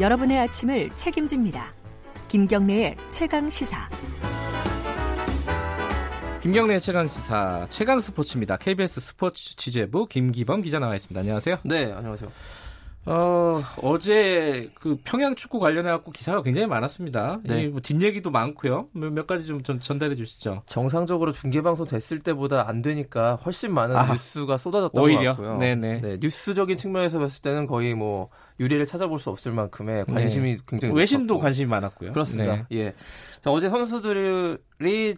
여러분의 아침을 책임집니다. 김경래의 최강 시사. 김경래 최강 시사 최강 스포츠입니다. KBS 스포츠 취재부 김기범 기자 나와 있습니다. 안녕하세요. 네, 안녕하세요. 어, 어제 그 평양 축구 관련해 갖고 기사가 굉장히 많았습니다. 네. 뭐 뒷얘기도 많고요. 몇, 몇 가지 좀 전, 전달해 주시죠. 정상적으로 중계 방송 됐을 때보다 안 되니까 훨씬 많은 아, 뉴스가 쏟아졌던 오히려? 것 같고요. 네네. 네, 뉴스적인 측면에서 봤을 때는 거의 뭐 유례를 찾아볼 수 없을 만큼의 관심이 굉장히 네. 외신도 높았고. 관심이 많았고요. 그렇습니다. 네. 예. 자, 어제 선수들이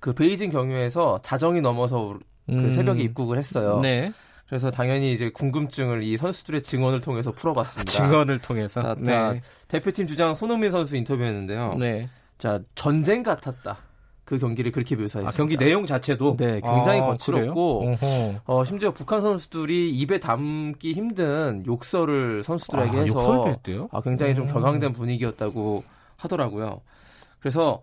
그 베이징 경유에서 자정이 넘어서 그 음. 새벽에 입국을 했어요. 네. 그래서 당연히 이제 궁금증을 이 선수들의 증언을 통해서 풀어봤습니다. 증언을 통해서. 자, 네. 자, 대표팀 주장 손흥민 선수 인터뷰했는데요. 네. 자, 전쟁 같았다. 그 경기를 그렇게 묘사했습니다. 아, 경기 내용 자체도 네, 굉장히 아, 거칠었고. 어, 심지어 북한 선수들이 입에 담기 힘든 욕설을 선수들에게 아, 해서 욕설도 했대요? 아, 굉장히 좀 음. 격앙된 분위기였다고 하더라고요. 그래서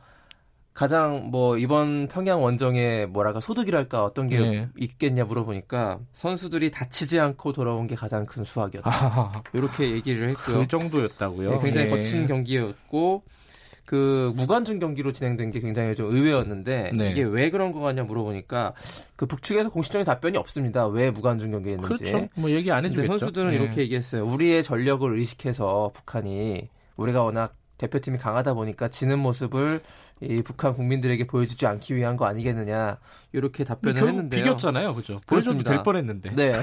가장 뭐 이번 평양 원정에 뭐랄까 소득이랄까 어떤 게 네. 있겠냐 물어보니까 선수들이 다치지 않고 돌아온 게 가장 큰 수확이었다. 아, 이렇게 얘기를 했고요. 그 정도였다고요. 네, 굉장히 예. 거친 경기였고 그 무관중 경기로 진행된 게 굉장히 좀 의외였는데 네. 이게 왜 그런 거 같냐 물어보니까 그 북측에서 공식적인 답변이 없습니다. 왜 무관중 경기했는지. 그렇죠. 뭐 얘기 안 해주겠죠. 선수들은 예. 이렇게 얘기했어요. 우리의 전력을 의식해서 북한이 우리가 워낙 대표팀이 강하다 보니까 지는 모습을 이 북한 국민들에게 보여주지 않기 위한 거 아니겠느냐 이렇게 답변을 결국 했는데요. 비겼잖아요, 그죠? 그렇습니다. 될 뻔했는데. 네.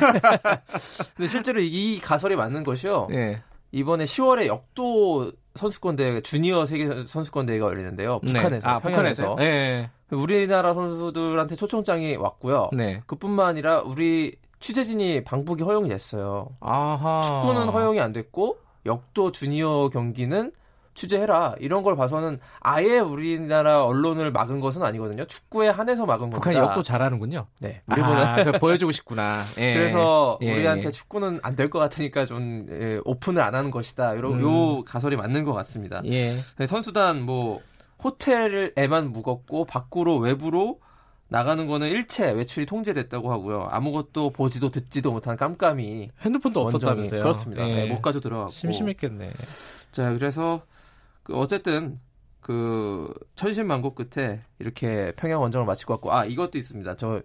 근데 실제로 이 가설이 맞는 것이요. 예. 이번에 10월에 역도 선수권 대회 주니어 세계 선수권 대회가 열리는데요. 북한에서 네. 아, 평양에서 북한에서. 예. 우리나라 선수들한테 초청장이 왔고요. 네. 그뿐만 아니라 우리 취재진이 방북이 허용이 됐어요. 아하. 축구는 허용이 안 됐고 역도 주니어 경기는 취재해라 이런 걸 봐서는 아예 우리나라 언론을 막은 것은 아니거든요. 축구에 한해서 막은 겁니다. 북한이 역도 잘하는,군요. 네. 우리보다 아, 그걸 보여주고 싶구나. 예. 그래서 예, 우리한테 예. 축구는 안 될 것 같으니까 좀 예, 오픈을 안 하는 것이다. 이런 음. 요 가설이 맞는 것 같습니다. 예. 네, 선수단 뭐 호텔에만 묵었고 밖으로 외부로 나가는 거는 일체 외출이 통제됐다고 하고요. 아무것도 보지도 듣지도 못한 깜깜이 핸드폰도 없었다면서요. 그렇습니다. 예. 네, 못 가져 들어가고 심심했겠네. 자 그래서 그 어쨌든 그 천신만고 끝에 이렇게 평양 원정을 마치고 왔고 아 이것도 있습니다. 저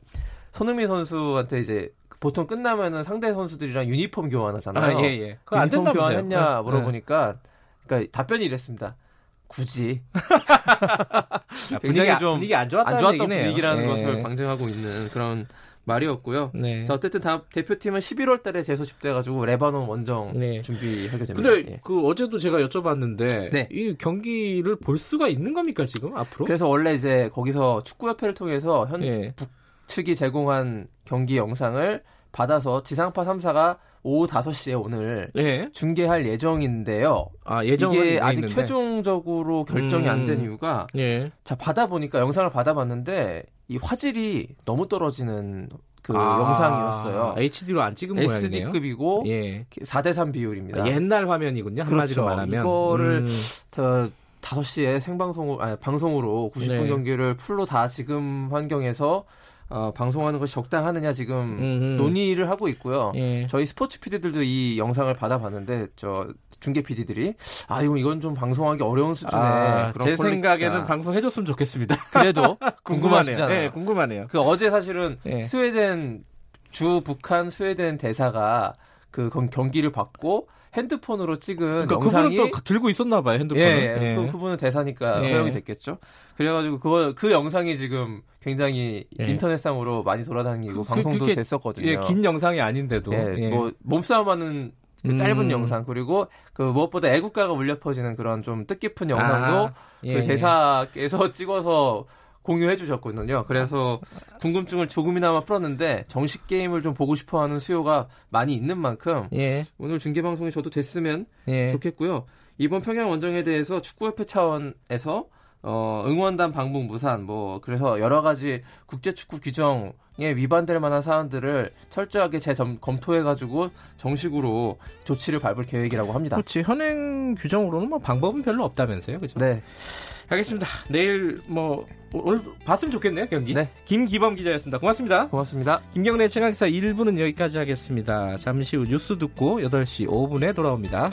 손흥민 선수한테 이제 보통 끝나면은 상대 선수들이랑 유니폼 교환하잖아요. 아, 예, 예. 그거 안 유니폼 된다면서요. 교환했냐 네. 물어보니까 그러니까 답변이 이랬습니다. 굳이 아, 분위기, 안- 좀 분위기 안 좋았다는 안 좋았던. 분위기라는 예. 것을 방증하고 있는 그런 말이었고요. 네. 자 어쨌든 다음 대표팀은 11월 달에 재소집돼가지고 레바논 원정 네. 준비하게 됩니다. 근데 예. 그 어제도 제가 여쭤봤는데 네. 이 경기를 볼 수가 있는 겁니까 지금 앞으로? 그래서 원래 이제 거기서 축구협회를 통해서 현 예. 측이 제공한 경기 영상을 받아서 지상파 3사가 오후 5시에 오늘 예. 중계할 예정인데요. 아 예정은 이게 돼 아직 있는데. 최종적으로 결정이 안된 음. 이유가 예. 자 받아 보니까 영상을 받아 봤는데 이 화질이 너무 떨어지는 그 아, 영상이었어요. HD로 안 찍은 모양이네요. SD급이고 예. 4대3 비율입니다. 아, 옛날 화면이군요. 한마디로 그렇죠. 말하면. 이거를 음. 저 5시에 생방송 아니, 방송으로 90분 네. 경기를 풀로 다 지금 환경에서 어, 방송하는 것이 적당하느냐 지금 음흠. 논의를 하고 있고요. 예. 저희 스포츠 PD들도 이 영상을 받아봤는데 저 중계 PD들이 아 이거 이건 좀 방송하기 어려운 수준의 아, 그런 제 퀄리티다. 생각에는 방송해줬으면 좋겠습니다. 그래도 궁금하네요. 궁금하시잖아요. 예, 궁금하네요. 그 어제 사실은 예. 스웨덴 주 북한 스웨덴 대사가 그 경- 경기를 받고 핸드폰으로 찍은 그러니까 영상이 그분은 또 들고 있었나 봐요 예, 핸드폰을. 예. 그, 그분은 대사니까 예. 허용이 됐겠죠. 그래가지고 그거 그 영상이 지금 굉장히 예. 인터넷상으로 많이 돌아다니고 그- 방송도 그게- 됐었거든요. 예, 긴 영상이 아닌데도. 예, 예. 뭐 몸싸움하는 그 짧은 음. 영상 그리고 그 무엇보다 애국가가 울려 퍼지는 그런 좀 뜻깊은 영상도 아, 예, 그 예. 대사께서 찍어서 공유해 주셨거든요. 그래서 궁금증을 조금이나마 풀었는데 정식 게임을 좀 보고 싶어 하는 수요가 많이 있는 만큼 예. 오늘 중계 방송이 저도 됐으면 예. 좋겠고요. 이번 평양 원정에 대해서 축구협회 차원에서 어, 응원단 방북 무산 뭐 그래서 여러 가지 국제 축구 규정에 위반될 만한 사안들을 철저하게 재검토해 가지고 정식으로 조치를 밟을 계획이라고 합니다. 그렇지. 현행 규정으로는 뭐 방법은 별로 없다면서요. 그죠? 네. 알겠습니다. 내일 뭐 오늘 봤으면 좋겠네요, 경기. 네. 김기범 기자였습니다. 고맙습니다. 고맙습니다. 김경래 최강기사 1부는 여기까지 하겠습니다. 잠시 후 뉴스 듣고 8시 5분에 돌아옵니다.